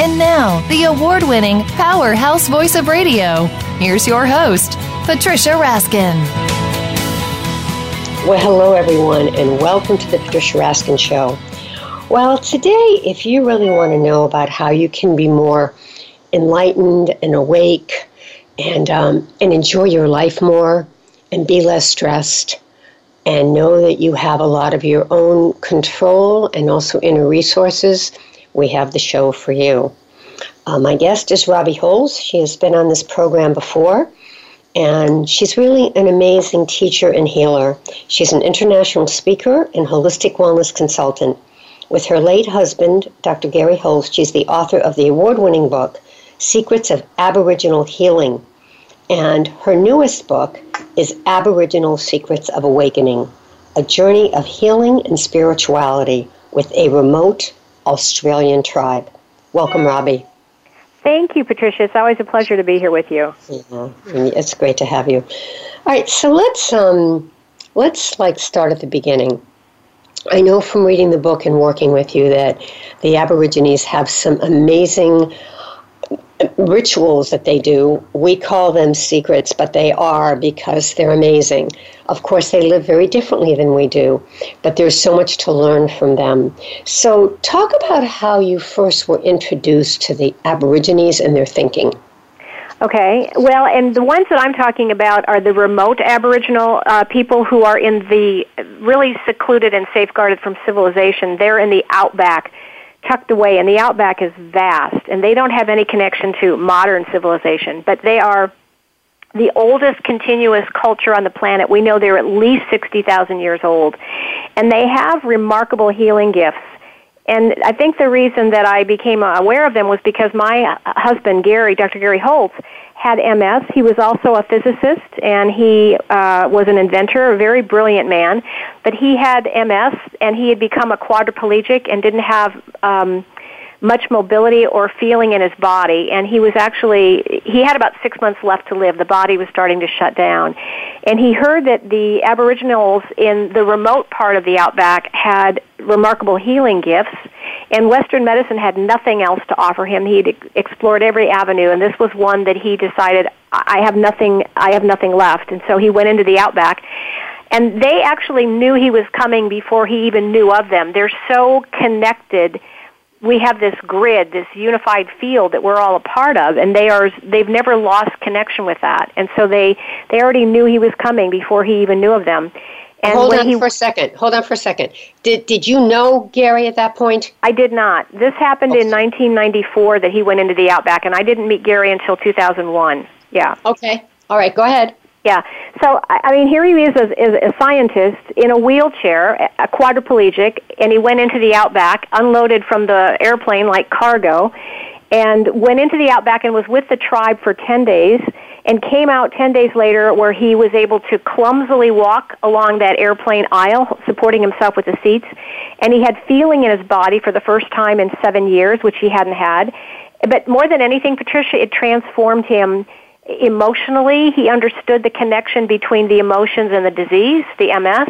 And now, the award winning powerhouse voice of radio. Here's your host, Patricia Raskin. Well, hello, everyone, and welcome to the Patricia Raskin Show. Well, today, if you really want to know about how you can be more enlightened and awake and, um, and enjoy your life more and be less stressed and know that you have a lot of your own control and also inner resources, we have the show for you. Uh, my guest is Robbie Holz. She has been on this program before, and she's really an amazing teacher and healer. She's an international speaker and holistic wellness consultant. With her late husband, Dr. Gary Holz, she's the author of the award winning book, Secrets of Aboriginal Healing. And her newest book is Aboriginal Secrets of Awakening A Journey of Healing and Spirituality with a Remote Australian Tribe. Welcome, Robbie. Thank you, Patricia. It's always a pleasure to be here with you. Yeah, it's great to have you. All right, so let's um, let's like start at the beginning. I know from reading the book and working with you that the Aborigines have some amazing rituals that they do. We call them secrets, but they are because they're amazing. Of course, they live very differently than we do, but there's so much to learn from them. So, talk about how you first were introduced to the Aborigines and their thinking. Okay. Well, and the ones that I'm talking about are the remote Aboriginal uh, people who are in the really secluded and safeguarded from civilization. They're in the outback tucked away, and the outback is vast, and they don't have any connection to modern civilization, but they are the oldest continuous culture on the planet. We know they're at least 60,000 years old, and they have remarkable healing gifts. And I think the reason that I became aware of them was because my husband, Gary, Dr. Gary Holz, had MS. He was also a physicist and he uh, was an inventor, a very brilliant man. But he had MS and he had become a quadriplegic and didn't have um, much mobility or feeling in his body. And he was actually, he had about six months left to live. The body was starting to shut down. And he heard that the Aboriginals in the remote part of the outback had remarkable healing gifts and Western medicine had nothing else to offer him. He'd explored every avenue, and this was one that he decided, I have nothing, I have nothing left. And so he went into the outback. And they actually knew he was coming before he even knew of them. They're so connected. We have this grid, this unified field that we're all a part of, and they are they've never lost connection with that. And so they they already knew he was coming before he even knew of them. And Hold on he, for a second. Hold on for a second. Did did you know Gary at that point? I did not. This happened okay. in 1994 that he went into the outback, and I didn't meet Gary until 2001. Yeah. Okay. All right. Go ahead. Yeah. So I mean, here he is as, as a scientist in a wheelchair, a quadriplegic, and he went into the outback, unloaded from the airplane like cargo, and went into the outback and was with the tribe for 10 days and came out 10 days later where he was able to clumsily walk along that airplane aisle, supporting himself with the seats. And he had feeling in his body for the first time in seven years, which he hadn't had. But more than anything, Patricia, it transformed him emotionally. He understood the connection between the emotions and the disease, the MS.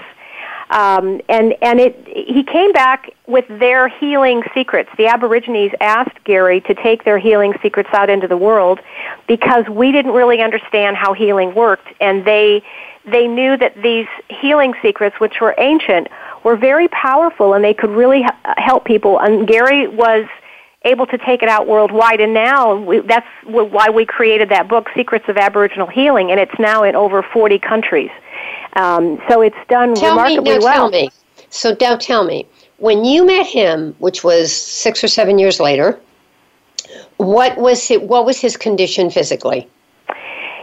Um, and and it he came back with their healing secrets. The Aborigines asked Gary to take their healing secrets out into the world because we didn't really understand how healing worked, and they they knew that these healing secrets, which were ancient, were very powerful, and they could really help people. And Gary was able to take it out worldwide, and now we, that's why we created that book, Secrets of Aboriginal Healing, and it's now in over 40 countries. Um, so it's done tell remarkably me, now well. Tell me. So now tell me, when you met him, which was six or seven years later, what was his, what was his condition physically?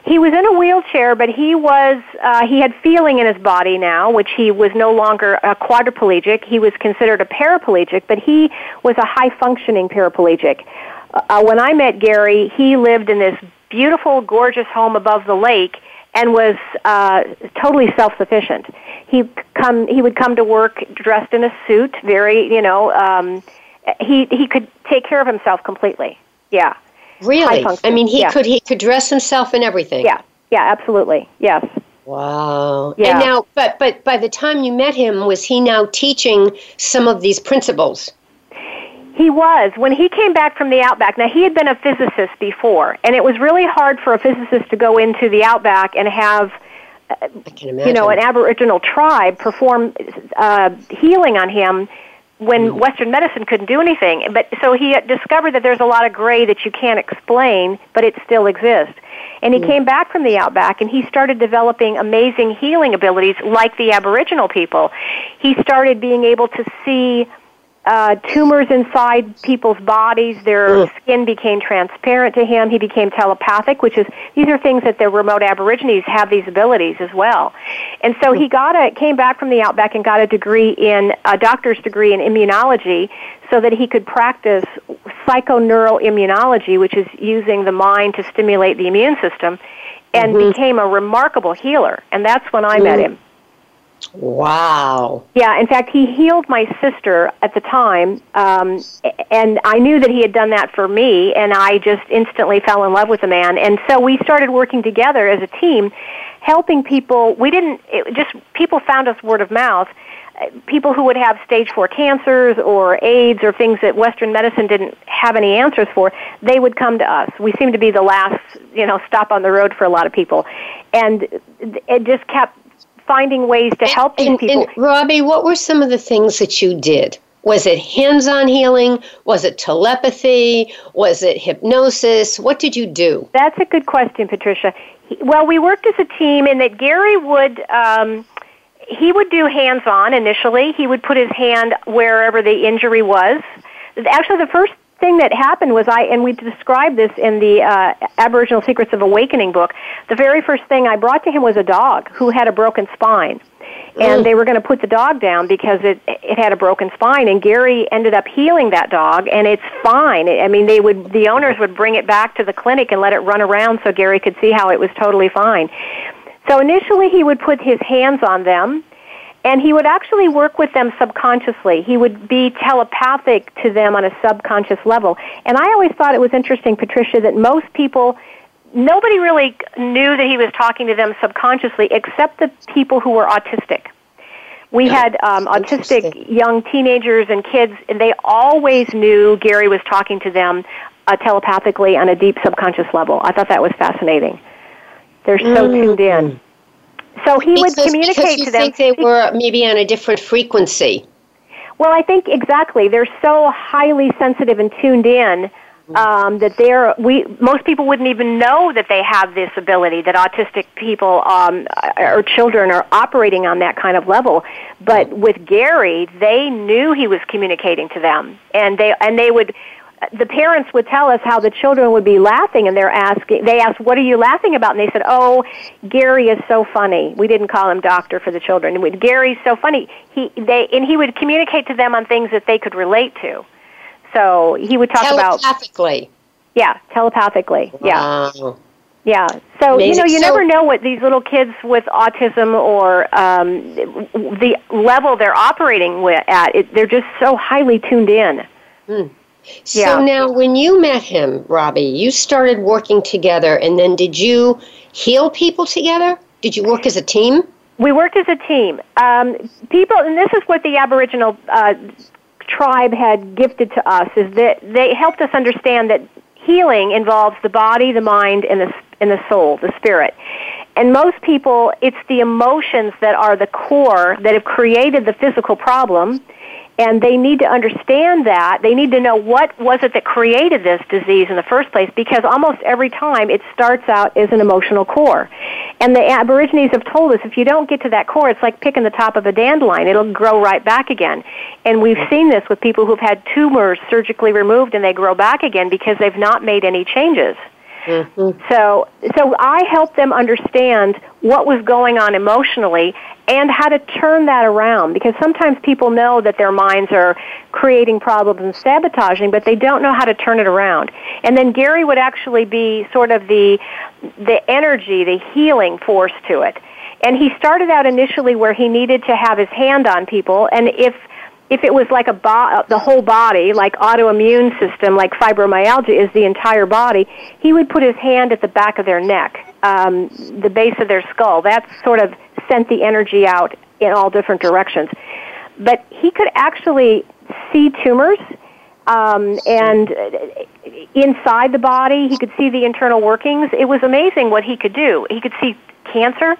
He was in a wheelchair, but he was uh, he had feeling in his body now, which he was no longer a quadriplegic. He was considered a paraplegic, but he was a high functioning paraplegic. Uh, when I met Gary, he lived in this beautiful, gorgeous home above the lake and was uh, totally self-sufficient. He come he would come to work dressed in a suit, very you know. Um, he he could take care of himself completely. Yeah. Really? I mean, he yeah. could he could dress himself and everything. Yeah. Yeah. Absolutely. Yes. Wow. Yeah. And now, but but by the time you met him, was he now teaching some of these principles? He was. When he came back from the Outback, now he had been a physicist before, and it was really hard for a physicist to go into the Outback and have, you know, an Aboriginal tribe perform uh, healing on him when. Western medicine couldn't do anything. But so he discovered that there's a lot of gray that you can't explain, but it still exists. And he came back from the outback and he started developing amazing healing abilities like the Aboriginal people. He started being able to see uh, tumors inside people's bodies. Their mm. skin became transparent to him. He became telepathic, which is these are things that the remote Aborigines have these abilities as well. And so he got a came back from the outback and got a degree in a doctor's degree in immunology, so that he could practice psychoneuroimmunology, which is using the mind to stimulate the immune system, and mm-hmm. became a remarkable healer. And that's when I mm. met him. Wow. Yeah, in fact, he healed my sister at the time, um, and I knew that he had done that for me, and I just instantly fell in love with the man. And so we started working together as a team, helping people. We didn't, it just, people found us word of mouth. People who would have stage four cancers or AIDS or things that Western medicine didn't have any answers for, they would come to us. We seemed to be the last, you know, stop on the road for a lot of people. And it just kept finding ways to help these and, people. And Robbie, what were some of the things that you did? Was it hands on healing? Was it telepathy? Was it hypnosis? What did you do? That's a good question, Patricia. Well, we worked as a team in that Gary would. Um, he would do hands on initially. He would put his hand wherever the injury was. Actually, the first thing that happened was I, and we described this in the uh, Aboriginal Secrets of Awakening book. The very first thing I brought to him was a dog who had a broken spine, and mm. they were going to put the dog down because it it had a broken spine. And Gary ended up healing that dog, and it's fine. I mean, they would the owners would bring it back to the clinic and let it run around so Gary could see how it was totally fine. So initially, he would put his hands on them and he would actually work with them subconsciously. He would be telepathic to them on a subconscious level. And I always thought it was interesting, Patricia, that most people, nobody really knew that he was talking to them subconsciously except the people who were autistic. We had um, autistic young teenagers and kids, and they always knew Gary was talking to them uh, telepathically on a deep subconscious level. I thought that was fascinating. They're so mm. tuned in. So he because, would communicate to them. think they were maybe on a different frequency. Well, I think exactly. They're so highly sensitive and tuned in um, that they're we most people wouldn't even know that they have this ability that autistic people um, or children are operating on that kind of level. But with Gary, they knew he was communicating to them, and they and they would the parents would tell us how the children would be laughing and they're asking they asked what are you laughing about and they said oh gary is so funny we didn't call him doctor for the children gary's so funny he they and he would communicate to them on things that they could relate to so he would talk about telepathically yeah telepathically wow. yeah yeah. So Amazing. you know, you so, never know what these little kids with autism or um, the level they're operating with at. It, they're just so highly tuned in. Hmm. So yeah. now, when you met him, Robbie, you started working together, and then did you heal people together? Did you work as a team? We worked as a team. Um, people, and this is what the Aboriginal uh, tribe had gifted to us, is that they helped us understand that healing involves the body, the mind, and the and the soul, the spirit. And most people, it's the emotions that are the core that have created the physical problem and they need to understand that. They need to know what was it that created this disease in the first place because almost every time it starts out as an emotional core. And the Aborigines have told us if you don't get to that core, it's like picking the top of a dandelion. It'll grow right back again. And we've mm-hmm. seen this with people who've had tumors surgically removed and they grow back again because they've not made any changes. Mm-hmm. So, so I helped them understand what was going on emotionally and how to turn that around because sometimes people know that their minds are creating problems and sabotaging but they don't know how to turn it around and then Gary would actually be sort of the the energy the healing force to it and he started out initially where he needed to have his hand on people and if if it was like a bo- the whole body, like autoimmune system, like fibromyalgia is the entire body, he would put his hand at the back of their neck, um, the base of their skull. That sort of sent the energy out in all different directions. But he could actually see tumors um, and inside the body. He could see the internal workings. It was amazing what he could do. He could see cancer.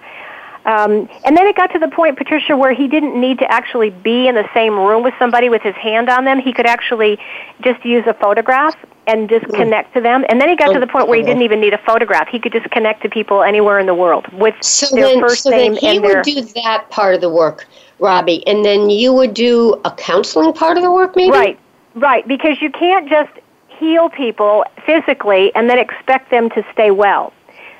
Um, and then it got to the point, Patricia, where he didn't need to actually be in the same room with somebody with his hand on them. He could actually just use a photograph and just mm. connect to them. And then he got to the point where he didn't even need a photograph. He could just connect to people anywhere in the world with so their then, first so name then he and their. would do that part of the work, Robbie, and then you would do a counseling part of the work, maybe. Right, right, because you can't just heal people physically and then expect them to stay well.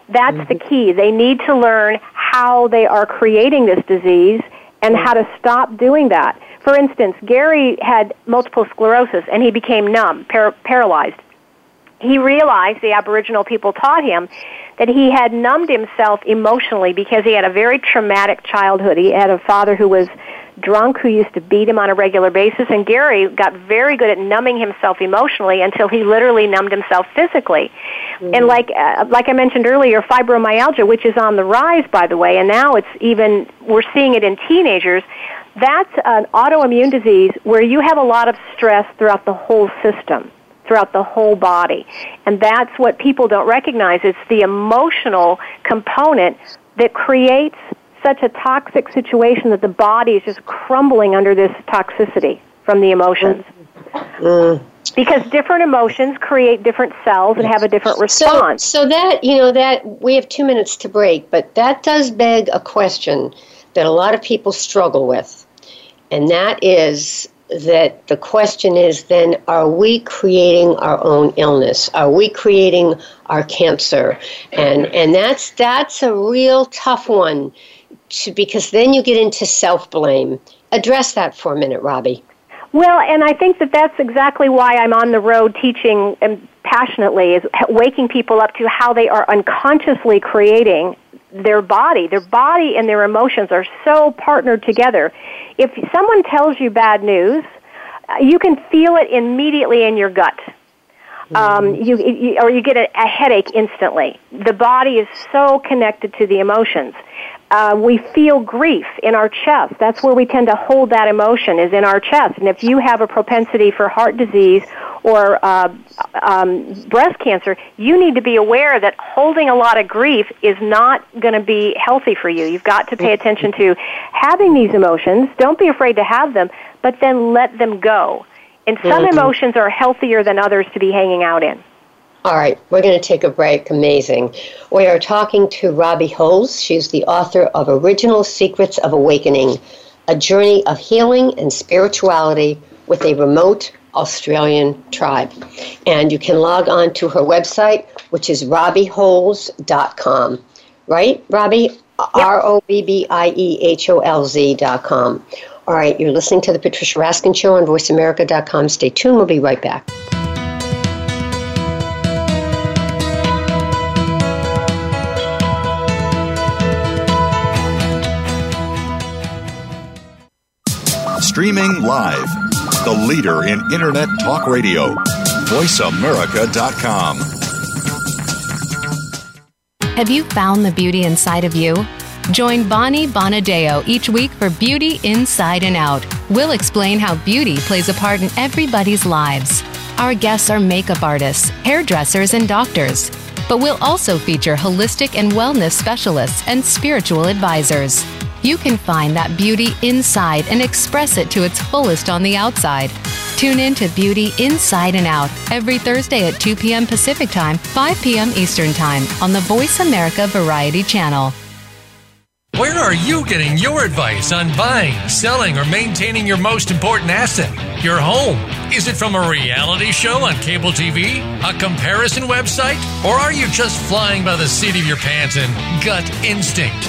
That's mm-hmm. the key. They need to learn how they are creating this disease and how to stop doing that. For instance, Gary had multiple sclerosis and he became numb, par- paralyzed. He realized, the Aboriginal people taught him, that he had numbed himself emotionally because he had a very traumatic childhood. He had a father who was drunk who used to beat him on a regular basis, and Gary got very good at numbing himself emotionally until he literally numbed himself physically. Mm-hmm. And like uh, like I mentioned earlier, fibromyalgia, which is on the rise, by the way, and now it's even we're seeing it in teenagers. That's an autoimmune disease where you have a lot of stress throughout the whole system throughout the whole body. And that's what people don't recognize. It's the emotional component that creates such a toxic situation that the body is just crumbling under this toxicity from the emotions. Mm. Because different emotions create different cells and have a different response. So, so that, you know, that we have two minutes to break, but that does beg a question that a lot of people struggle with. And that is that the question is then are we creating our own illness are we creating our cancer and and that's that's a real tough one to, because then you get into self blame. Address that for a minute, Robbie. Well, and I think that that's exactly why I'm on the road teaching and passionately is waking people up to how they are unconsciously creating their body. Their body and their emotions are so partnered together. If someone tells you bad news, you can feel it immediately in your gut. Um, mm-hmm. you, you, or you get a, a headache instantly. The body is so connected to the emotions uh, we feel grief in our chest. That's where we tend to hold that emotion is in our chest. And if you have a propensity for heart disease or uh, um, breast cancer, you need to be aware that holding a lot of grief is not going to be healthy for you. You've got to pay attention to having these emotions. Don't be afraid to have them, but then let them go. And some mm-hmm. emotions are healthier than others to be hanging out in. All right, we're going to take a break. Amazing. We are talking to Robbie Holz. She's the author of Aboriginal Secrets of Awakening A Journey of Healing and Spirituality with a Remote Australian Tribe. And you can log on to her website, which is robbieholz.com. Right, Robbie? R O B B I E H O L Z.com. All right, you're listening to The Patricia Raskin Show on VoiceAmerica.com. Stay tuned. We'll be right back. Streaming live. The leader in Internet talk radio. VoiceAmerica.com. Have you found the beauty inside of you? Join Bonnie Bonadeo each week for Beauty Inside and Out. We'll explain how beauty plays a part in everybody's lives. Our guests are makeup artists, hairdressers, and doctors. But we'll also feature holistic and wellness specialists and spiritual advisors. You can find that beauty inside and express it to its fullest on the outside. Tune in to Beauty Inside and Out every Thursday at 2 p.m. Pacific Time, 5 p.m. Eastern Time on the Voice America Variety Channel. Where are you getting your advice on buying, selling, or maintaining your most important asset, your home? Is it from a reality show on cable TV, a comparison website, or are you just flying by the seat of your pants and gut instinct?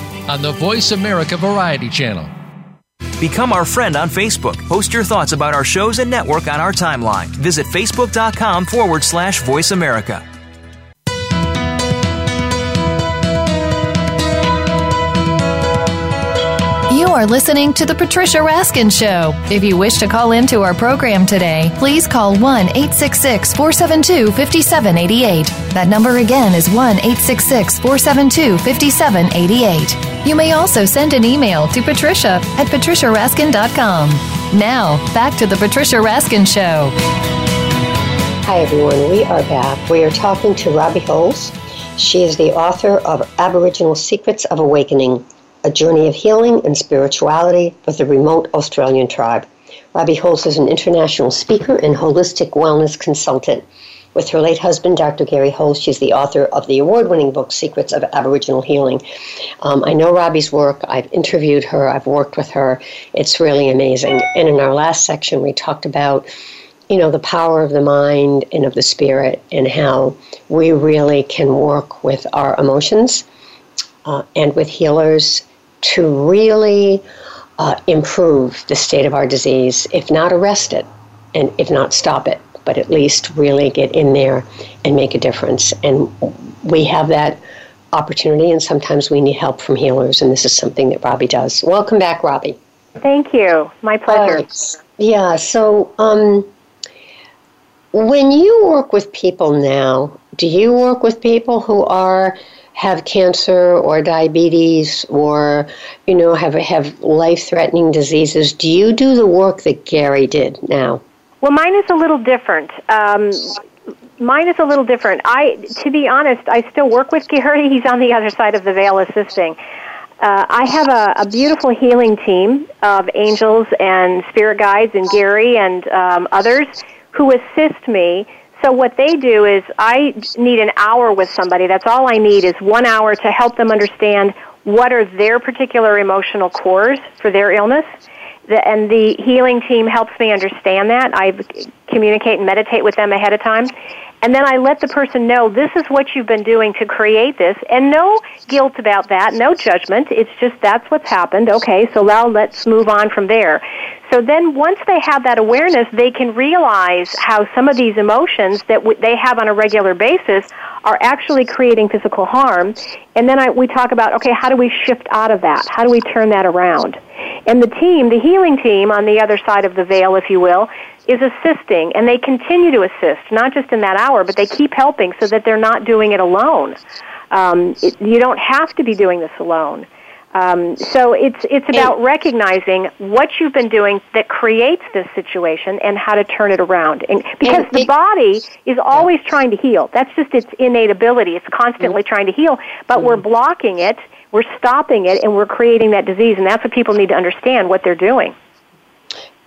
on the Voice America Variety Channel. Become our friend on Facebook. Post your thoughts about our shows and network on our timeline. Visit facebook.com forward slash voice America. You are listening to The Patricia Raskin Show. If you wish to call into our program today, please call 1 866 472 5788. That number again is 1 866 472 5788. You may also send an email to patricia at patriciaraskin.com. Now, back to The Patricia Raskin Show. Hi, everyone. We are back. We are talking to Robbie Holz. She is the author of Aboriginal Secrets of Awakening a journey of healing and spirituality with a remote Australian tribe. Robbie Holz is an international speaker and holistic wellness consultant. With her late husband, Dr. Gary Holz, she's the author of the award winning book, Secrets of Aboriginal Healing. Um, I know Robbie's work. I've interviewed her, I've worked with her. It's really amazing. And in our last section, we talked about you know the power of the mind and of the spirit and how we really can work with our emotions uh, and with healers to really uh, improve the state of our disease, if not arrest it, and if not stop it, but at least really get in there and make a difference. And we have that opportunity, and sometimes we need help from healers, and this is something that Robbie does. Welcome back, Robbie. Thank you. My pleasure. Uh, yeah, so um, when you work with people now, do you work with people who are have cancer or diabetes or you know have have life threatening diseases do you do the work that gary did now? Well mine is a little different. Um, mine is a little different. I to be honest i still work with gary. He's on the other side of the veil assisting. Uh, I have a, a beautiful healing team of angels and spirit guides and Gary and um, others who assist me so what they do is I need an hour with somebody. That's all I need is one hour to help them understand what are their particular emotional cores for their illness. And the healing team helps me understand that. I communicate and meditate with them ahead of time. And then I let the person know this is what you've been doing to create this, and no guilt about that, no judgment. It's just that's what's happened. Okay, so now let's move on from there. So then once they have that awareness, they can realize how some of these emotions that w- they have on a regular basis are actually creating physical harm. And then I, we talk about, okay, how do we shift out of that? How do we turn that around? And the team, the healing team on the other side of the veil, if you will, is assisting, and they continue to assist, not just in that hour, but they keep helping so that they're not doing it alone. Um, it, you don't have to be doing this alone. Um, so it's it's about recognizing what you've been doing that creates this situation and how to turn it around. And because the body is always trying to heal. That's just its innate ability. It's constantly trying to heal, but we're blocking it, we're stopping it, and we're creating that disease. And that's what people need to understand what they're doing.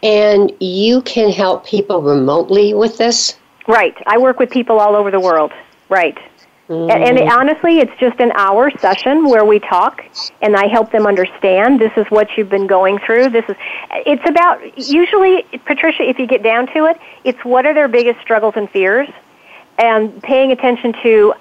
And you can help people remotely with this? Right. I work with people all over the world. Right. Mm-hmm. And, and, honestly, it's just an hour session where we talk, and I help them understand this is what you've been going through. This is. It's about usually, Patricia. If you get down to it, it's what are their biggest struggles and fears, and paying attention to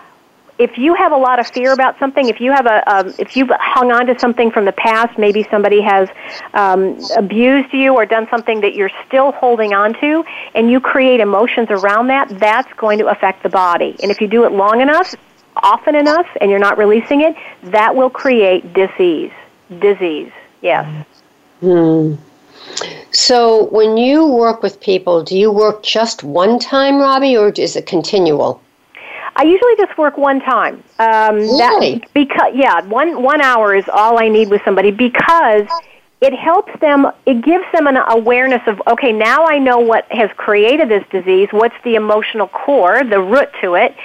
if you have a lot of fear about something, if you have a, um, if you've hung on to something from the past, maybe somebody has um, abused you or done something that you're still holding on to, and you create emotions around that, that's going to affect the body. And if you do it long enough, often enough, and you're not releasing it, that will create disease. Disease, yes. Hmm. So, when you work with people, do you work just one time, Robbie, or is it continual? I usually just work one time. Um, really? That, because yeah, one one hour is all I need with somebody because it helps them. It gives them an awareness of okay, now I know what has created this disease. What's the emotional core, the root to it,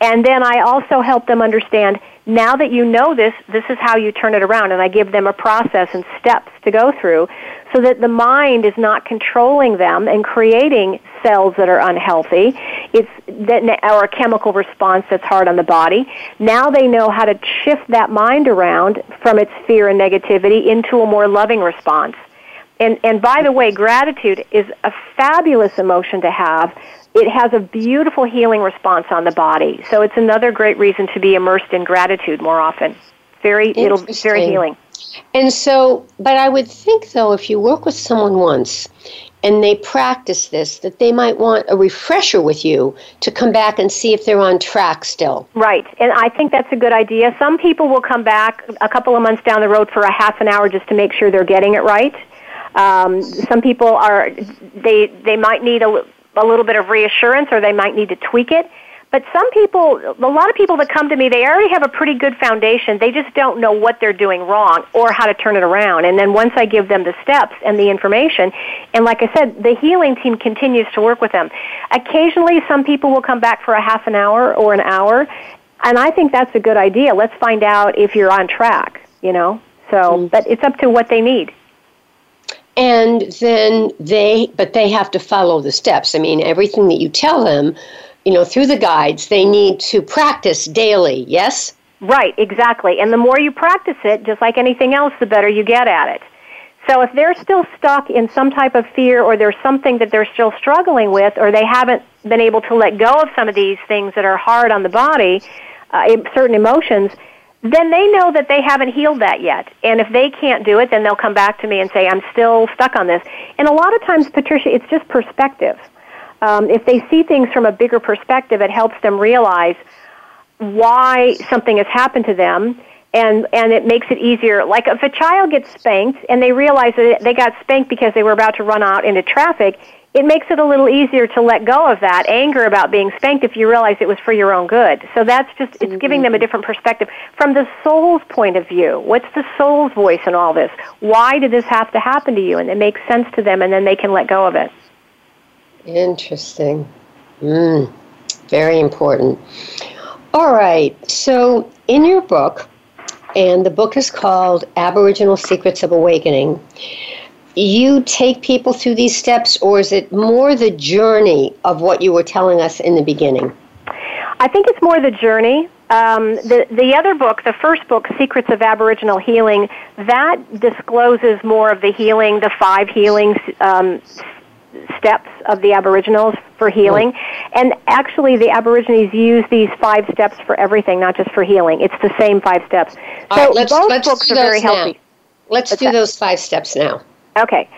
and then I also help them understand. Now that you know this, this is how you turn it around, and I give them a process and steps to go through so that the mind is not controlling them and creating cells that are unhealthy. It's that, or a chemical response that's hard on the body. Now they know how to shift that mind around from its fear and negativity into a more loving response. And, and by the way, gratitude is a fabulous emotion to have. It has a beautiful healing response on the body. So it's another great reason to be immersed in gratitude more often. Very, it'll very healing. And so, but I would think though, if you work with someone once and they practice this, that they might want a refresher with you to come back and see if they're on track still. Right. And I think that's a good idea. Some people will come back a couple of months down the road for a half an hour just to make sure they're getting it right. Um, some people are, they, they might need a, a little bit of reassurance or they might need to tweak it. But some people, a lot of people that come to me, they already have a pretty good foundation. They just don't know what they're doing wrong or how to turn it around. And then once I give them the steps and the information, and like I said, the healing team continues to work with them. Occasionally, some people will come back for a half an hour or an hour, and I think that's a good idea. Let's find out if you're on track, you know? So, mm. but it's up to what they need and then they but they have to follow the steps i mean everything that you tell them you know, through the guides, they need to practice daily, yes? Right, exactly. And the more you practice it, just like anything else, the better you get at it. So if they're still stuck in some type of fear or there's something that they're still struggling with or they haven't been able to let go of some of these things that are hard on the body, uh, certain emotions, then they know that they haven't healed that yet. And if they can't do it, then they'll come back to me and say, I'm still stuck on this. And a lot of times, Patricia, it's just perspective um, if they see things from a bigger perspective, it helps them realize why something has happened to them and and it makes it easier. Like if a child gets spanked and they realize that they got spanked because they were about to run out into traffic it makes it a little easier to let go of that anger about being spanked if you realize it was for your own good. So that's just it's mm-hmm. giving them a different perspective. From the soul's point of view what's the soul's voice in all this? Why did this have to happen to you? And it makes sense to them and then they can let go of it Interesting. Mm, very important. All right. So, in your book, and the book is called Aboriginal Secrets of Awakening, you take people through these steps, or is it more the journey of what you were telling us in the beginning? I think it's more the journey. Um, the the other book, the first book, Secrets of Aboriginal Healing, that discloses more of the healing, the five healings um, steps of the Aboriginals for healing. And actually, the Aborigines use these five steps for everything, not just for healing. It's the same five steps. All so right, let's, both let's books are very now. healthy. Let's What's do that? those five steps now. Okay.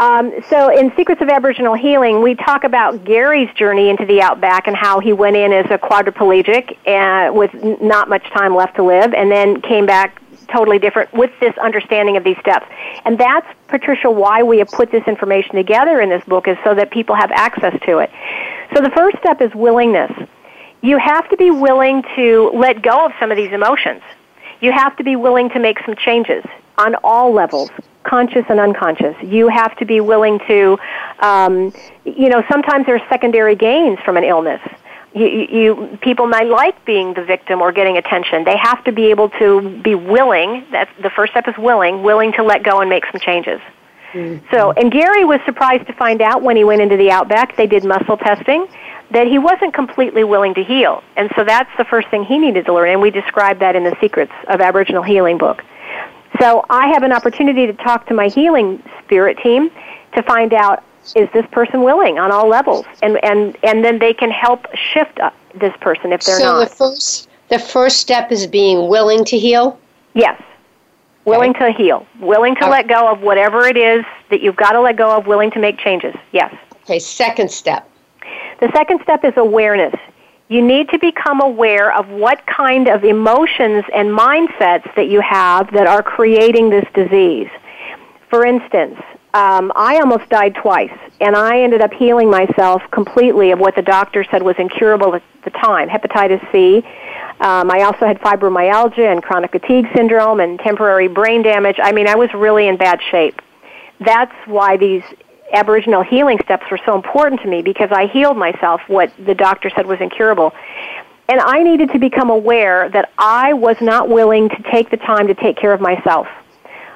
Um, so, in Secrets of Aboriginal Healing, we talk about Gary's journey into the outback and how he went in as a quadriplegic uh, with not much time left to live, and then came back totally different with this understanding of these steps. And that's, Patricia, why we have put this information together in this book is so that people have access to it. So the first step is willingness. You have to be willing to let go of some of these emotions. You have to be willing to make some changes on all levels, conscious and unconscious. You have to be willing to, um, you know, sometimes there's secondary gains from an illness you, you people might like being the victim or getting attention. They have to be able to be willing. That the first step is willing, willing to let go and make some changes. Mm-hmm. So, and Gary was surprised to find out when he went into the outback. They did muscle testing that he wasn't completely willing to heal, and so that's the first thing he needed to learn. And we describe that in the Secrets of Aboriginal Healing book. So, I have an opportunity to talk to my healing spirit team to find out is this person willing on all levels and and and then they can help shift uh, this person if they're so not So the first the first step is being willing to heal? Yes. Willing to heal. Willing to let go of whatever it is that you've got to let go of, willing to make changes. Yes. Okay, second step. The second step is awareness. You need to become aware of what kind of emotions and mindsets that you have that are creating this disease. For instance, um, I almost died twice, and I ended up healing myself completely of what the doctor said was incurable at the time hepatitis C. Um, I also had fibromyalgia and chronic fatigue syndrome and temporary brain damage. I mean, I was really in bad shape. That's why these Aboriginal healing steps were so important to me because I healed myself what the doctor said was incurable. And I needed to become aware that I was not willing to take the time to take care of myself.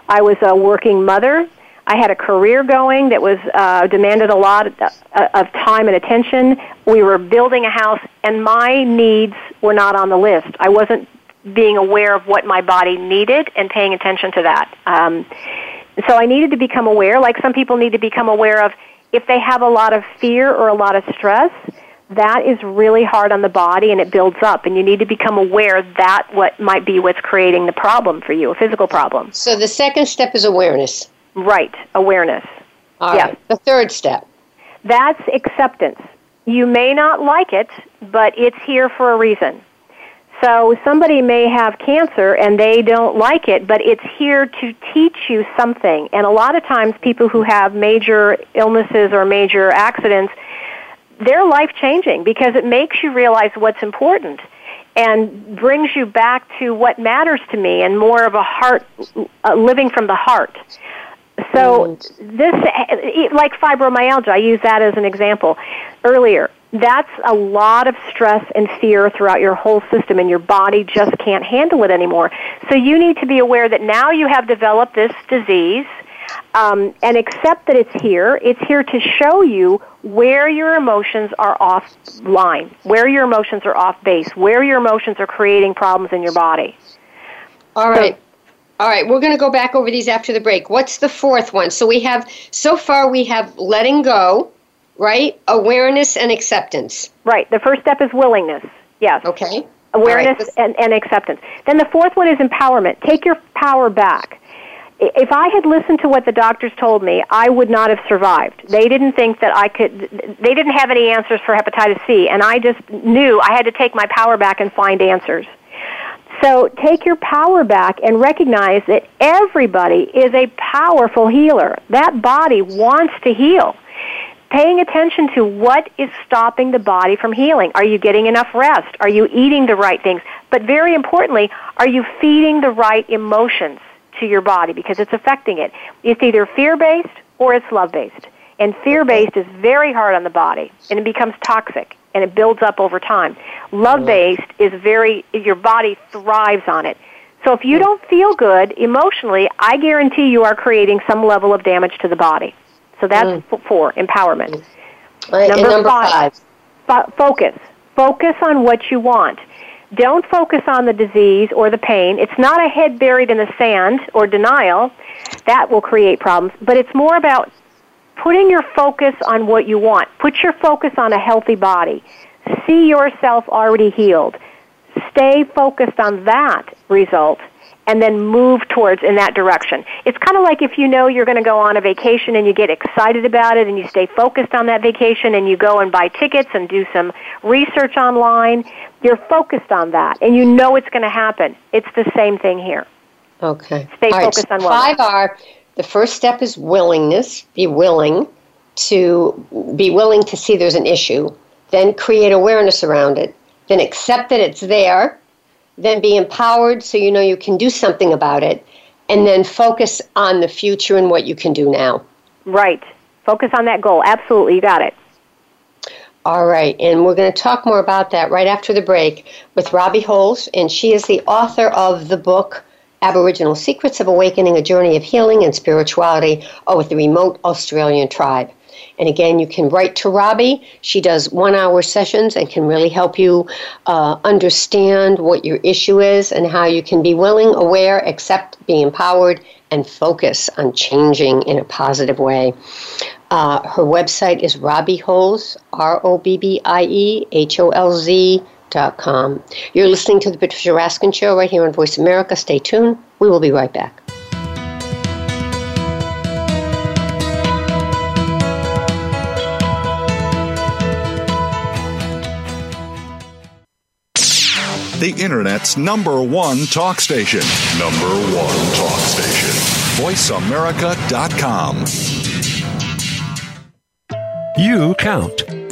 I was a working mother. I had a career going that was uh, demanded a lot of, uh, of time and attention. We were building a house, and my needs were not on the list. I wasn't being aware of what my body needed and paying attention to that. Um, so I needed to become aware, like some people need to become aware of if they have a lot of fear or a lot of stress, that is really hard on the body and it builds up and you need to become aware that what might be what's creating the problem for you, a physical problem. So the second step is awareness. Right, awareness. All yes. Right. The third step. That's acceptance. You may not like it, but it's here for a reason. So somebody may have cancer and they don't like it, but it's here to teach you something. And a lot of times people who have major illnesses or major accidents, they're life changing because it makes you realize what's important and brings you back to what matters to me and more of a heart, uh, living from the heart. So this, like fibromyalgia, I use that as an example earlier. That's a lot of stress and fear throughout your whole system, and your body just can't handle it anymore. So you need to be aware that now you have developed this disease, um, and accept that it's here. It's here to show you where your emotions are offline, where your emotions are off base, where your emotions are creating problems in your body. All right. So, all right, we're going to go back over these after the break. What's the fourth one? So we have, so far, we have letting go, right? Awareness and acceptance. Right. The first step is willingness. Yes. Okay. Awareness right. and, and acceptance. Then the fourth one is empowerment. Take your power back. If I had listened to what the doctors told me, I would not have survived. They didn't think that I could, they didn't have any answers for hepatitis C, and I just knew I had to take my power back and find answers. So take your power back and recognize that everybody is a powerful healer. That body wants to heal. Paying attention to what is stopping the body from healing. Are you getting enough rest? Are you eating the right things? But very importantly, are you feeding the right emotions to your body because it's affecting it? It's either fear based or it's love based. And fear based is very hard on the body and it becomes toxic and it builds up over time. Love based is very, your body thrives on it. So if you don't feel good emotionally, I guarantee you are creating some level of damage to the body. So that's mm. four, empowerment. Right, number, number, five, five. focus. Focus on what you want. Don't focus on the disease or the pain. It's not a head buried in the sand or denial. That will create problems. But it's more about putting your focus on what you want. Put your focus on a healthy body. See yourself already healed. Stay focused on that result and then move towards in that direction. It's kind of like if you know you're going to go on a vacation and you get excited about it and you stay focused on that vacation and you go and buy tickets and do some research online, you're focused on that and you know it's going to happen. It's the same thing here. Okay. Stay All focused right. on what. 5R the first step is willingness, be willing to be willing to see there's an issue, then create awareness around it, then accept that it's there, then be empowered so you know you can do something about it, and then focus on the future and what you can do now. Right. Focus on that goal. Absolutely, you got it. All right, and we're going to talk more about that right after the break with Robbie Holz, and she is the author of the book Aboriginal Secrets of Awakening, a Journey of Healing and Spirituality with the remote Australian tribe. And again, you can write to Robbie. She does one hour sessions and can really help you uh, understand what your issue is and how you can be willing, aware, accept, be empowered, and focus on changing in a positive way. Uh, her website is Robbie Holz, R O B B I E H O L Z voiceamerica.com. You're listening to The Patricia Raskin Show right here on Voice America. Stay tuned. We will be right back. The Internet's number one talk station. Number one talk station. VoiceAmerica.com. You count.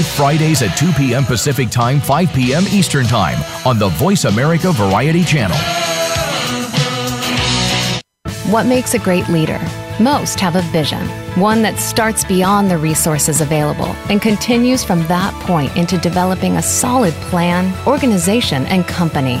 Fridays at 2 p.m. Pacific Time, 5 p.m. Eastern Time on the Voice America Variety Channel. What makes a great leader? Most have a vision, one that starts beyond the resources available and continues from that point into developing a solid plan, organization, and company.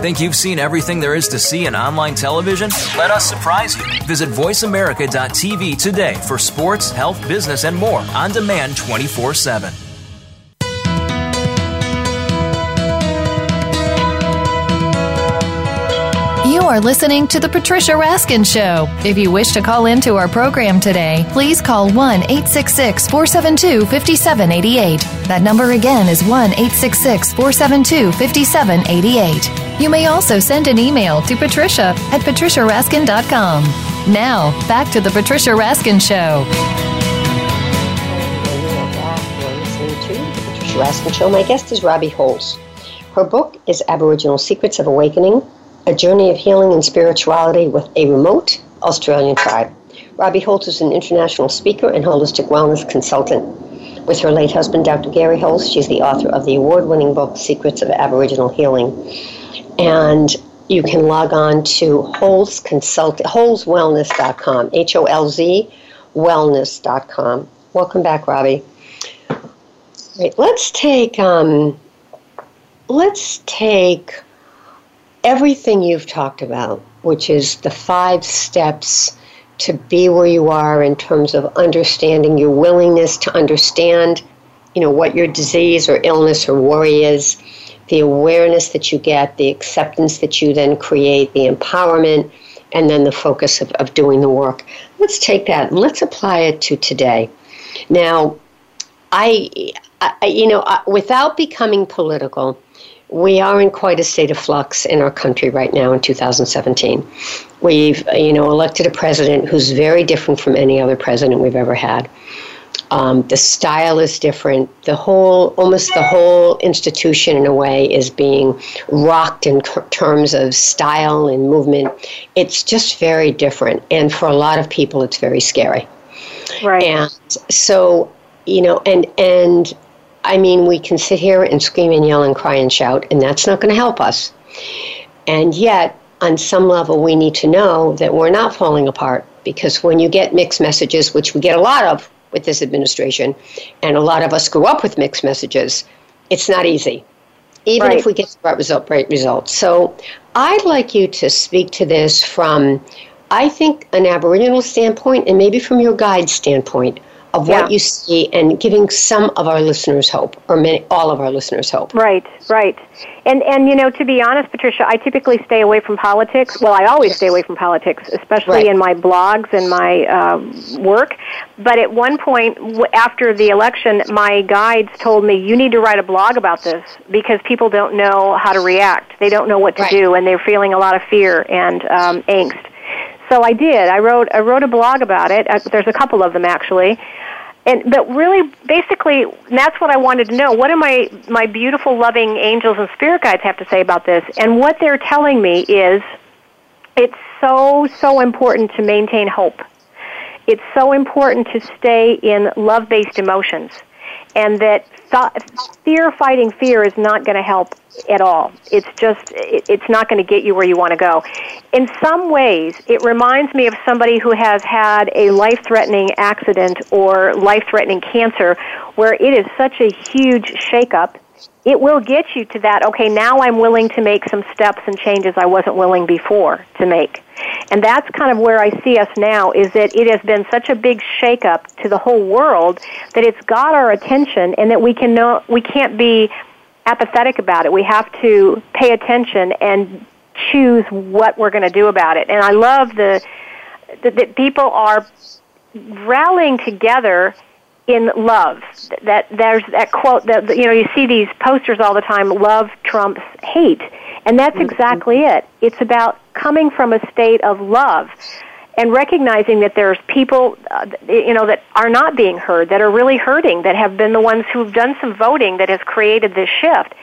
Think you've seen everything there is to see in online television? Let us surprise you. Visit VoiceAmerica.tv today for sports, health, business, and more on demand 24 7. You are listening to The Patricia Raskin Show. If you wish to call into our program today, please call 1 866 472 5788. That number again is 1 866 472 5788. You may also send an email to patricia at patriciaraskin.com. Now, back to The Patricia Raskin Show. The Patricia Raskin Show. My guest is Robbie Holz. Her book is Aboriginal Secrets of Awakening A Journey of Healing and Spirituality with a Remote Australian Tribe. Robbie Holz is an international speaker and holistic wellness consultant. With her late husband, Dr. Gary Holz, she's the author of the award winning book, Secrets of Aboriginal Healing. And you can log on to Holz Consult, holzwellness.com, H O L Z wellness.com. Welcome back, Robbie. Right, let's take um, let's take everything you've talked about, which is the five steps to be where you are in terms of understanding your willingness to understand, you know, what your disease or illness or worry is, the awareness that you get, the acceptance that you then create, the empowerment, and then the focus of, of doing the work. Let's take that let's apply it to today. Now, I, I you know, without becoming political, we are in quite a state of flux in our country right now in 2017. We've, you know, elected a president who's very different from any other president we've ever had. Um, the style is different. The whole, almost the whole institution, in a way, is being rocked in c- terms of style and movement. It's just very different, and for a lot of people, it's very scary. Right. And so, you know, and and I mean, we can sit here and scream and yell and cry and shout, and that's not going to help us. And yet, on some level, we need to know that we're not falling apart because when you get mixed messages, which we get a lot of with this administration, and a lot of us grew up with mixed messages, it's not easy, even Right. if we get the right result, right results. So, I'd like you to speak to this from, I think, an Aboriginal standpoint, and maybe from your guide standpoint of what yeah. you see and giving some of our listeners hope, or many, all of our listeners hope. Right, right. And and you know, to be honest, Patricia, I typically stay away from politics. Well, I always stay away from politics, especially right. in my blogs and my uh, work. But at one point after the election, my guides told me you need to write a blog about this because people don't know how to react. They don't know what to right. do, and they're feeling a lot of fear and um, angst. So I did. I wrote I wrote a blog about it. Uh, there's a couple of them actually. And but really basically that's what I wanted to know. What do my my beautiful loving angels and spirit guides have to say about this? And what they're telling me is it's so so important to maintain hope. It's so important to stay in love-based emotions and that fear fighting fear is not going to help at all. It's just, it's not going to get you where you want to go. In some ways, it reminds me of somebody who has had a life threatening accident or life threatening cancer where it is such a huge shakeup it will get you to that, okay, now I'm willing to make some steps and changes I wasn't willing before to make. And that's kind of where I see us now is that it has been such a big shakeup to the whole world that it's got our attention and that we can know, we can't be apathetic about it. We have to pay attention and choose what we're going to do about it. And I love the that people are rallying together in love. That there's that quote that you know you see these posters all the time. Love trumps hate, and that's mm-hmm. exactly it. It's about coming from a state of love and recognizing that there's people uh, you know that are not being heard that are really hurting that have been the ones who've done some voting that has created this shift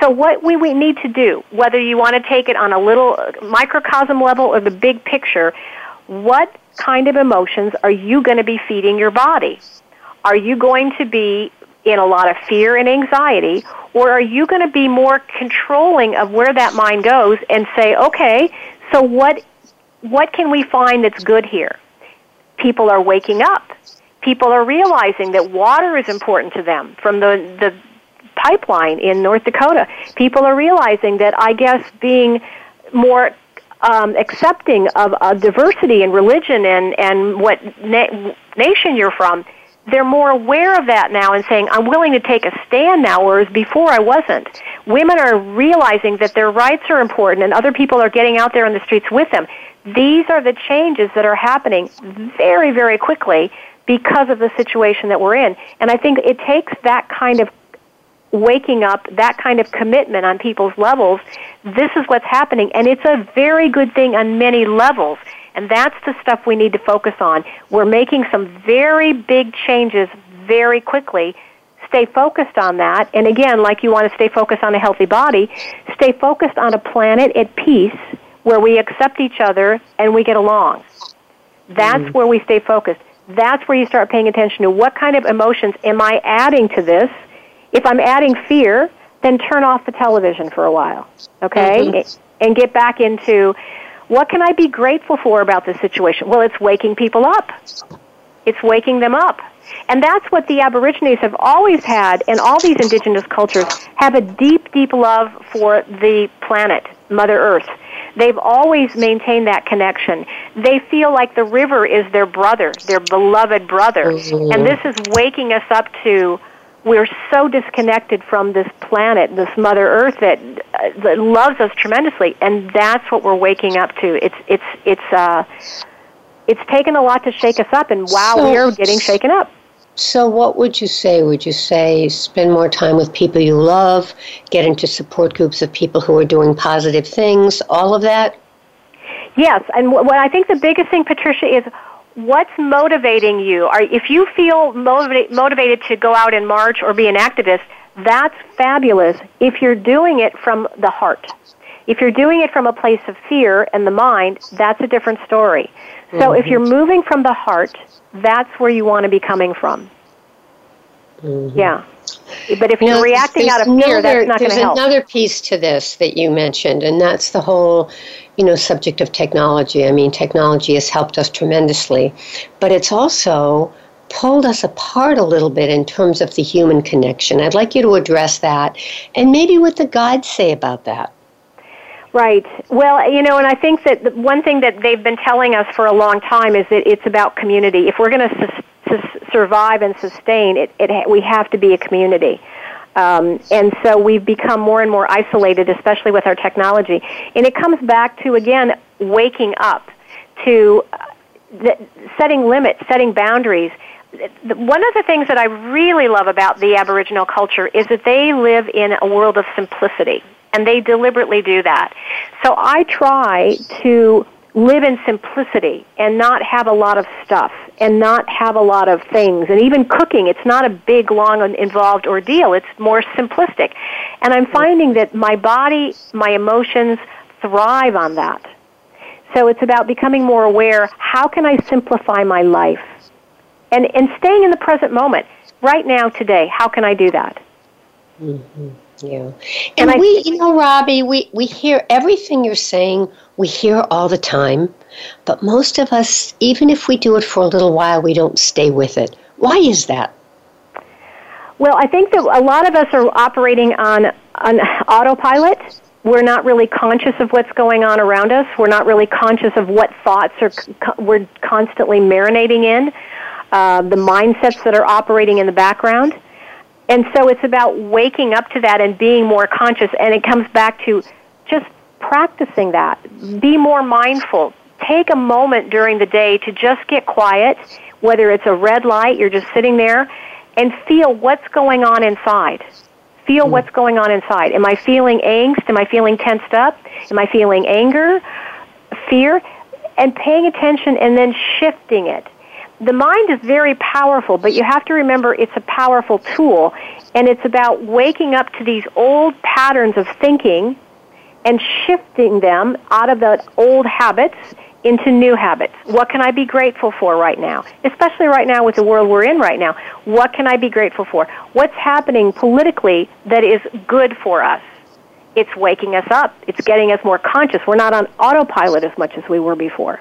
so what we, we need to do whether you want to take it on a little microcosm level or the big picture what kind of emotions are you going to be feeding your body are you going to be in a lot of fear and anxiety, or are you going to be more controlling of where that mind goes and say, okay, so what, what can we find that's good here? People are waking up. People are realizing that water is important to them from the, the pipeline in North Dakota. People are realizing that I guess being more um, accepting of, of diversity and religion and, and what na- nation you're from they're more aware of that now and saying, I'm willing to take a stand now, whereas before I wasn't. Women are realizing that their rights are important and other people are getting out there in the streets with them. These are the changes that are happening very, very quickly because of the situation that we're in. And I think it takes that kind of waking up, that kind of commitment on people's levels. This is what's happening, and it's a very good thing on many levels. And that's the stuff we need to focus on. We're making some very big changes very quickly. Stay focused on that. And again, like you want to stay focused on a healthy body, stay focused on a planet at peace where we accept each other and we get along. That's mm where we stay focused. That's where you start paying attention to what kind of emotions am I adding to this? If I'm adding fear, then turn off the television for a while, okay? Mm-hmm. And get back into what can I be grateful for about this situation? Well, it's waking people up. It's waking them up. And that's what the Aborigines have always had, and all these indigenous cultures have a deep, deep love for the planet, Mother Earth. They've always maintained that connection. They feel like the river is their brother, their beloved brother. Mm-hmm. And this is waking us up to we're so disconnected from this planet, this Mother Earth that, uh, that loves us tremendously, and that's what we're waking up to. It's it's it's uh, it's taken a lot to shake us up, and wow, so, we are getting shaken up. So, what would you say? Would you say spend more time with people you love, get into support groups of people who are doing positive things, all of that? Yes, and what I think the biggest thing, Patricia, is what's motivating you? Are, if you feel motivate, motivated to go out and march or be an activist, that's fabulous if you're doing it from the heart. If you're doing it from a place of fear and the mind, that's a different story. So mm-hmm. if you're moving from the heart, that's where you want to be coming from. Mm-hmm. Yeah. But if you're reacting out of fear, another, that's not going to help. There's another piece to this that you mentioned, and that's the whole, you know, subject of technology. I mean, technology has helped us tremendously, but it's also pulled us apart a little bit in terms of the human connection. I'd like you to address that, and maybe what the guides say about that. Right. Well, you know, and I think that the one thing that they've been telling us for a long time is that it's about community. If we're going to to survive and sustain, it, it, we have to be a community. Um, and so we've become more and more isolated, especially with our technology. And it comes back to, again, waking up, to uh, the, setting limits, setting boundaries. One of the things that I really love about the Aboriginal culture is that they live in a world of simplicity, and they deliberately do that. So I try to live in simplicity and not have a lot of stuff and not have a lot of things. And even cooking, it's not a big, long, involved ordeal. It's more simplistic. And I'm finding that my body, my emotions thrive on that. So it's about becoming more aware. How can I simplify my life? And, and staying in the present moment. Right now, today, how can I do that? Mm-hmm. Yeah. And, and we, I, you know, Robbie, we, we hear everything you're saying, we hear all the time. But most of us, even if we do it for a little while, we don't stay with it. Why is that? Well, I think that a lot of us are operating on, on autopilot. We're not really conscious of what's going on around us. We're not really conscious of what thoughts are we're constantly marinating in, uh, the mindsets that are operating in the background. And so it's about waking up to that and being more conscious. And it comes back to just practicing that. Be more mindful. Take a moment during the day to just get quiet, whether it's a red light, you're just sitting there, and feel what's going on inside. Feel mm. what's going on inside. Am I feeling angst? Am I feeling tensed up? Am I feeling anger, fear? And paying attention and then shifting it the mind is very powerful, but you have to remember it's a powerful tool, and it's about waking up to these old patterns of thinking and shifting them out of the old habits into new habits. What can I be grateful for right now? Especially right now with the world we're in right now. What can I be grateful for? What's happening politically that is good for us? It's waking us up. It's getting us more conscious. We're not on autopilot as much as we were before.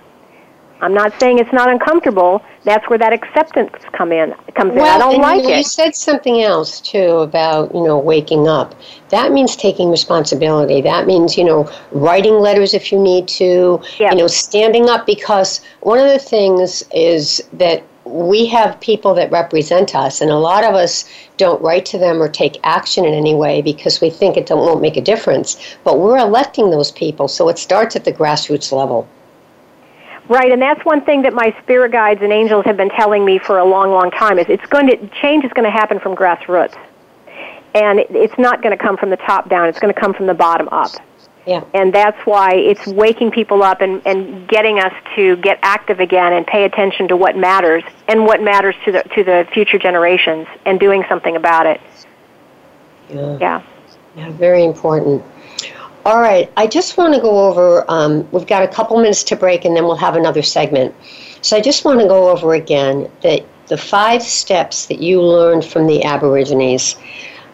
I'm not saying it's not uncomfortable. That's where that acceptance come in comes well, in. I don't like you it. You said something else too about you know waking up. That means taking responsibility. That means you know writing letters if you need to. Yep. You know standing up because one of the things is that we have people that represent us, and a lot of us don't write to them or take action in any way because we think it won't make a difference. But we're electing those people, so it starts at the grassroots level. Right, and that's one thing that my spirit guides and angels have been telling me for a long, long time is it's going to change is going to happen from grassroots, and it's not going to come from the top down. It's going to come from the bottom up. Yeah. And that's why it's waking people up and, and getting us to get active again and pay attention to what matters and what matters to the to the future generations and doing something about it. Yeah. Yeah. Yeah, very important. All right, I just want to go over. Um, we've got a couple minutes to break, and then we'll have another segment. So I just want to go over again that the five steps that you learned from the Aborigines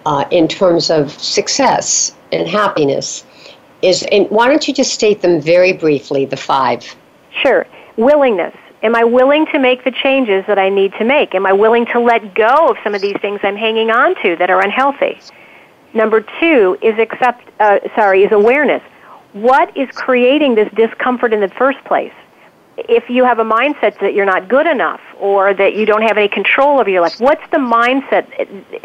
uh, in terms of success and happiness is. And why don't you just state them very briefly? The five. Sure. Willingness. Am I willing to make the changes that I need to make? Am I willing to let go of some of these things I'm hanging on to that are unhealthy? Number two is accept. Uh, sorry, is awareness. What is creating this discomfort in the first place? If you have a mindset that you're not good enough or that you don't have any control over your life, what's the mindset?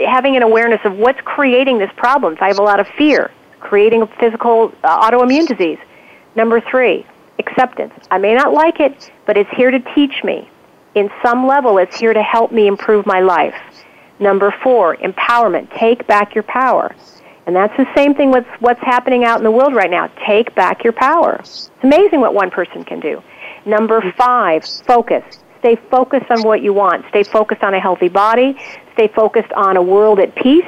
Having an awareness of what's creating this problem. If I have a lot of fear, creating a physical uh, autoimmune disease. Number three, acceptance. I may not like it, but it's here to teach me. In some level, it's here to help me improve my life. Number four, empowerment. Take back your power. And that's the same thing with what's happening out in the world right now. Take back your power. It's amazing what one person can do. Number five, focus. Stay focused on what you want. Stay focused on a healthy body. Stay focused on a world at peace.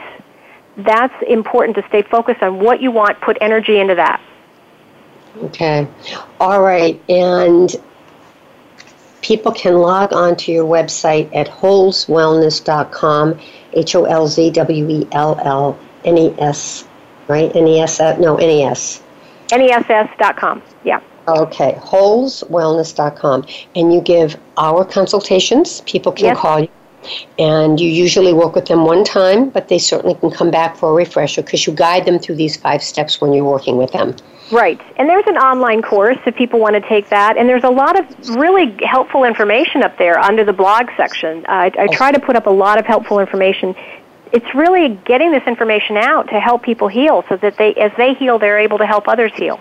That's important to stay focused on what you want. Put energy into that. Okay. All right. And people can log on to your website at holzwellness.com, H O L Z W E L L N E S, right? N E S, uh, no, N E S. NESS.com, yeah. Okay, holzwellness.com. And you give our consultations. People can yes. call you. And you usually work with them one time, but they certainly can come back for a refresher because you guide them through these five steps when you're working with them. Right. And there's an online course if people want to take that. And there's a lot of really helpful information up there under the blog section. Uh, I, I try to put up a lot of helpful information. It's really getting this information out to help people heal so that they, as they heal, they're able to help others heal.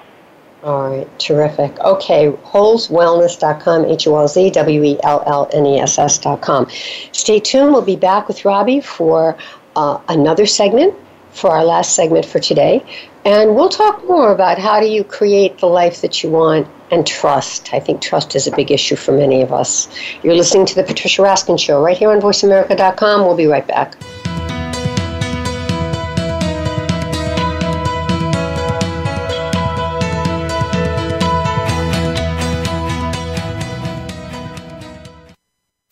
All right, terrific. Okay, holzwellness.com, H O L Z W E L L N E S S.com. Stay tuned. We'll be back with Robbie for uh, another segment for our last segment for today. And we'll talk more about how do you create the life that you want and trust. I think trust is a big issue for many of us. You're listening to the Patricia Raskin Show right here on VoiceAmerica.com. We'll be right back.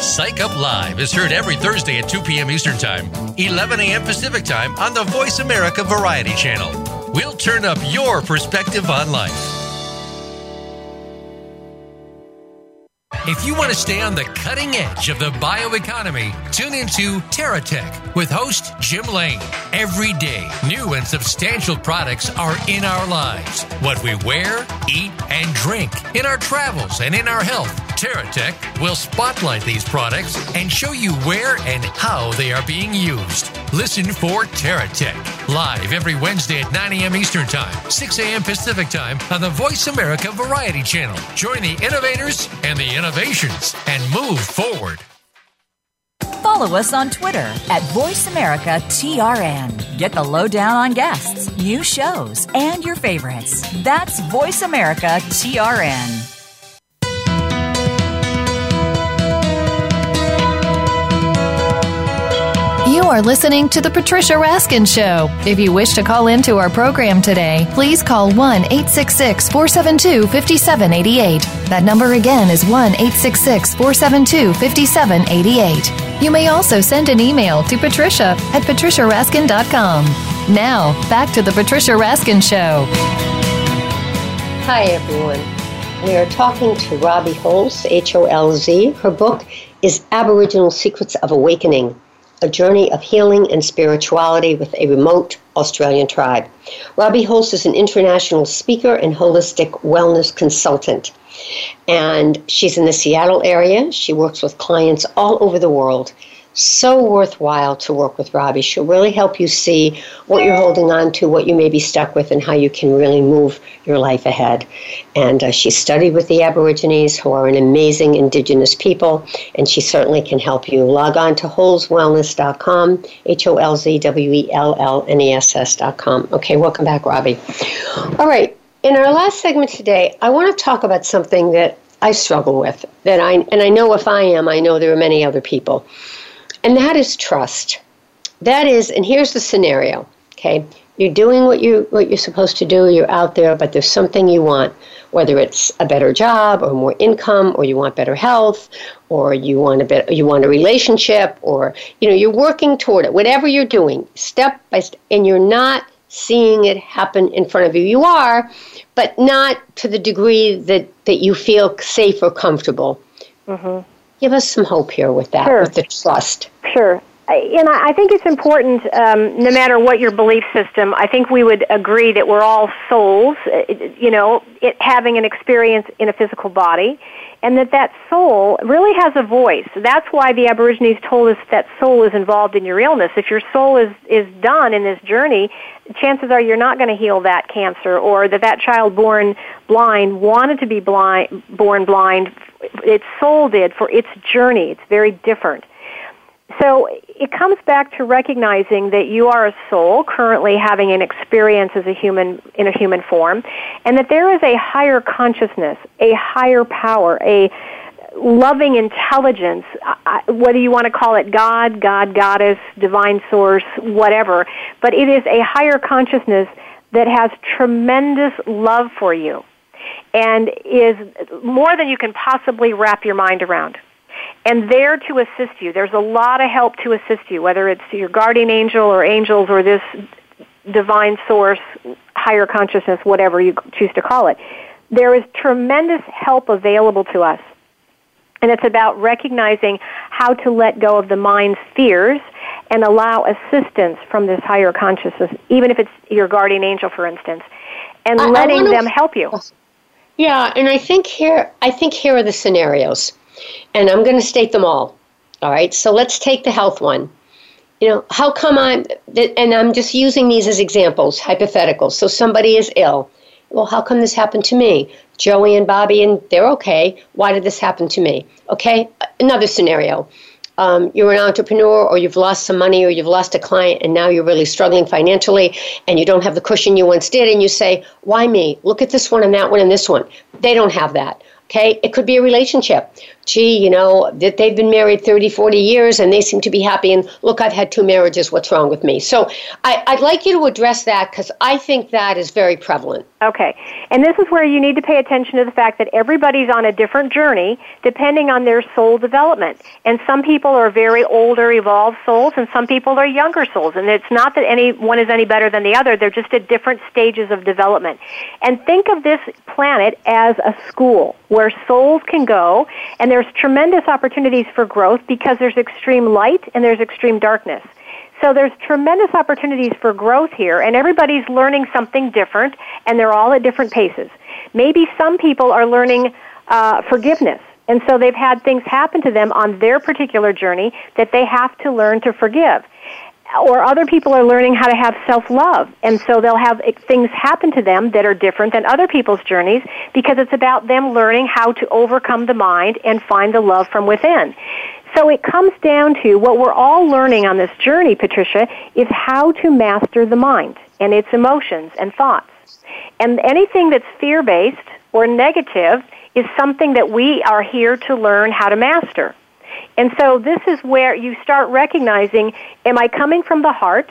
Psych Up Live is heard every Thursday at 2 p.m. Eastern Time, 11 a.m. Pacific Time on the Voice America Variety Channel. We'll turn up your perspective on life. If you want to stay on the cutting edge of the bioeconomy, tune into TerraTech with host Jim Lane. Every day, new and substantial products are in our lives. What we wear, eat, and drink, in our travels, and in our health. TerraTech will spotlight these products and show you where and how they are being used. Listen for TerraTech live every Wednesday at 9 a.m. Eastern Time, 6 a.m. Pacific Time on the Voice America Variety Channel. Join the innovators and the innovations and move forward. Follow us on Twitter at VoiceAmericaTRN. Get the lowdown on guests, new shows, and your favorites. That's VoiceAmericaTRN. You are listening to The Patricia Raskin Show. If you wish to call into our program today, please call 1 866 472 5788. That number again is 1 866 472 5788. You may also send an email to patricia at patriciaraskin.com. Now, back to The Patricia Raskin Show. Hi, everyone. We are talking to Robbie Holz, H O L Z. Her book is Aboriginal Secrets of Awakening a journey of healing and spirituality with a remote Australian tribe. Robbie Holz is an international speaker and holistic wellness consultant. And she's in the Seattle area. She works with clients all over the world so worthwhile to work with Robbie. She'll really help you see what you're holding on to, what you may be stuck with, and how you can really move your life ahead. And uh, she studied with the Aborigines, who are an amazing indigenous people, and she certainly can help you. Log on to holzwellness.com, H O L Z W E L L N E S S.com. Okay, welcome back, Robbie. All right, in our last segment today, I want to talk about something that I struggle with that I and I know if I am, I know there are many other people. And that is trust. That is, and here's the scenario. Okay, you're doing what you what you're supposed to do. You're out there, but there's something you want, whether it's a better job or more income, or you want better health, or you want a bit, you want a relationship, or you know you're working toward it. Whatever you're doing, step by step, and you're not seeing it happen in front of you. You are, but not to the degree that that you feel safe or comfortable. Mm-hmm. Give us some hope here with that, Sure. with the trust. Sure. and I think it's important, um, no matter what your belief system, I think we would agree that we're all souls, uh, you know, it, having an experience in a physical body, and that that soul really has a voice. That's why the Aborigines told us that soul is involved in your illness. If your soul is, is done in this journey, chances are you're not going to heal that cancer, or that that child born blind wanted to be blind, born blind. Its soul did for its journey. It's very different. So it comes back to recognizing that you are a soul currently having an experience as a human in a human form, and that there is a higher consciousness, a higher power, a loving intelligence, uh, uh, whether you want to call it God, God, Goddess, divine source, whatever, but it is a higher consciousness that has tremendous love for you and is more than you can possibly wrap your mind around and there to assist you. There's a lot of help to assist you, whether it's your guardian angel or angels or this divine source, higher consciousness, whatever you choose to call it. There is tremendous help available to us. And it's about recognizing how to let go of the mind's fears and allow assistance from this higher consciousness, even if it's your guardian angel, for instance, and I, letting I them help you. Yeah, and I think here I think here are the scenarios. And I'm going to state them all. All right. So let's take the health one. You know, how come I'm, and I'm just using these as examples, hypotheticals. So somebody is ill. Well, how come this happened to me? Joey and Bobby, and they're okay. Why did this happen to me? Okay. Another scenario. Um, you're an entrepreneur or you've lost some money or you've lost a client and now you're really struggling financially and you don't have the cushion you once did and you say, Why me? Look at this one and that one and this one. They don't have that. Okay, it could be a relationship. Gee, you know, that they've been married 30, 40 years and they seem to be happy. And look, I've had two marriages. What's wrong with me? So I, would like you to address that because I think that is very prevalent. Okay, and this is where you need to pay attention to the fact that everybody's on a different journey depending on their soul development. And some people are very older, evolved souls, and some people are younger souls. And it's not that any one is any better than the other, they're just at different stages of development. And think of this planet as a school where souls can go, and there's tremendous opportunities for growth because there's extreme light and there's extreme darkness. So there's tremendous opportunities for growth here, and everybody's learning something different, and they're all at different paces. Maybe some people are learning uh, forgiveness, and so they've had things happen to them on their particular journey that they have to learn to forgive or other people are learning how to have self-love. And so they'll have things happen to them that are different than other people's journeys because it's about them learning how to overcome the mind and find the love from within. So it comes down to what we're all learning on this journey patricia is how to master the mind and its emotions and thoughts. And anything that's fear-based or negative is something that we are here to learn how to master and so this is where you start recognizing, am I coming from the heart,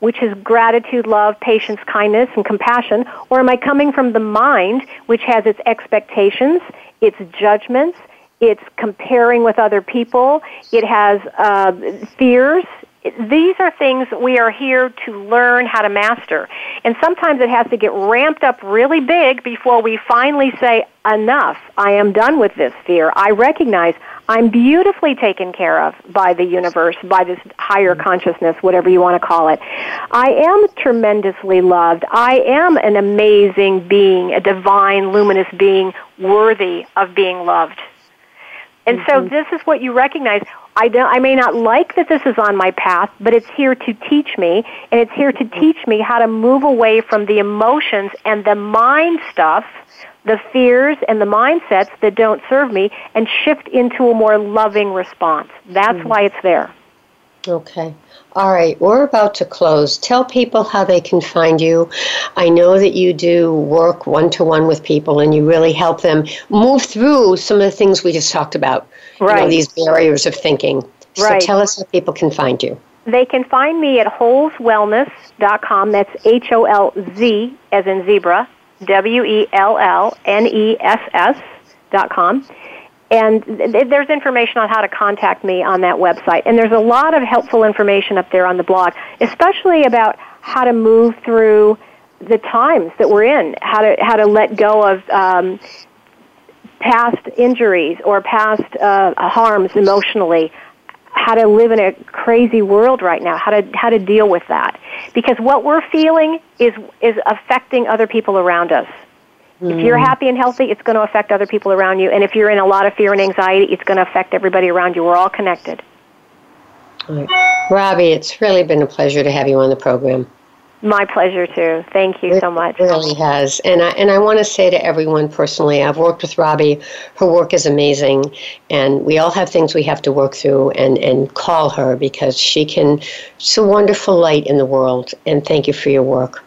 which is gratitude, love, patience, kindness, and compassion, or am I coming from the mind, which has its expectations, its judgments, it's comparing with other people, it has uh, fears, these are things we are here to learn how to master. And sometimes it has to get ramped up really big before we finally say, enough, I am done with this fear. I recognize I'm beautifully taken care of by the universe, by this higher consciousness, whatever you want to call it. I am tremendously loved. I am an amazing being, a divine, luminous being, worthy of being loved. And mm-hmm. so this is what you recognize. I, don't, I may not like that this is on my path, but it's here to teach me, and it's here to mm-hmm. teach me how to move away from the emotions and the mind stuff, the fears and the mindsets that don't serve me, and shift into a more loving response. That's mm-hmm. why it's there. Okay. All right, we're about to close. Tell people how they can find you. I know that you do work one to one with people and you really help them move through some of the things we just talked about. Right. You know, these barriers of thinking. Right. So tell us how people can find you. They can find me at holzwellness.com. That's H O L Z as in zebra, W E L L N E S S dot com and there's information on how to contact me on that website. And there's a lot of helpful information up there on the blog, especially about how to move through the times that we're in, how to how to let go of um, past injuries or past uh, harms emotionally, how to live in a crazy world right now, how to how to deal with that. Because what we're feeling is is affecting other people around us. Mm. If you're hmm. happy and healthy, it's going to affect other people around you. And if you're in a lot of fear and anxiety, it's going to affect everybody around you. We're all connected. Right. Robbie, it's really been a pleasure to have you on the program. My pleasure too. Thank you it so much. really has. And I, and I want to say to everyone personally, I've worked with Robbie. Her work is amazing. And we all have things we have to work through and, and call her because she can, she's a wonderful light in the world. And thank you for your work.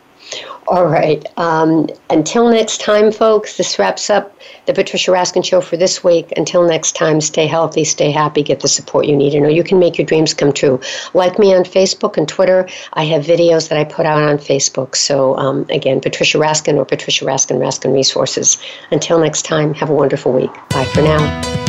All right. Um, until next time, folks, this wraps up the Patricia Raskin Show for this week. Until next time, stay healthy, stay happy, get the support you need. and know, you can make your dreams come true. Like me on Facebook and Twitter. I have videos that I put out on Facebook. So, um, again, Patricia Raskin or Patricia Raskin, Raskin Resources. Until next time, have a wonderful week. Bye for now.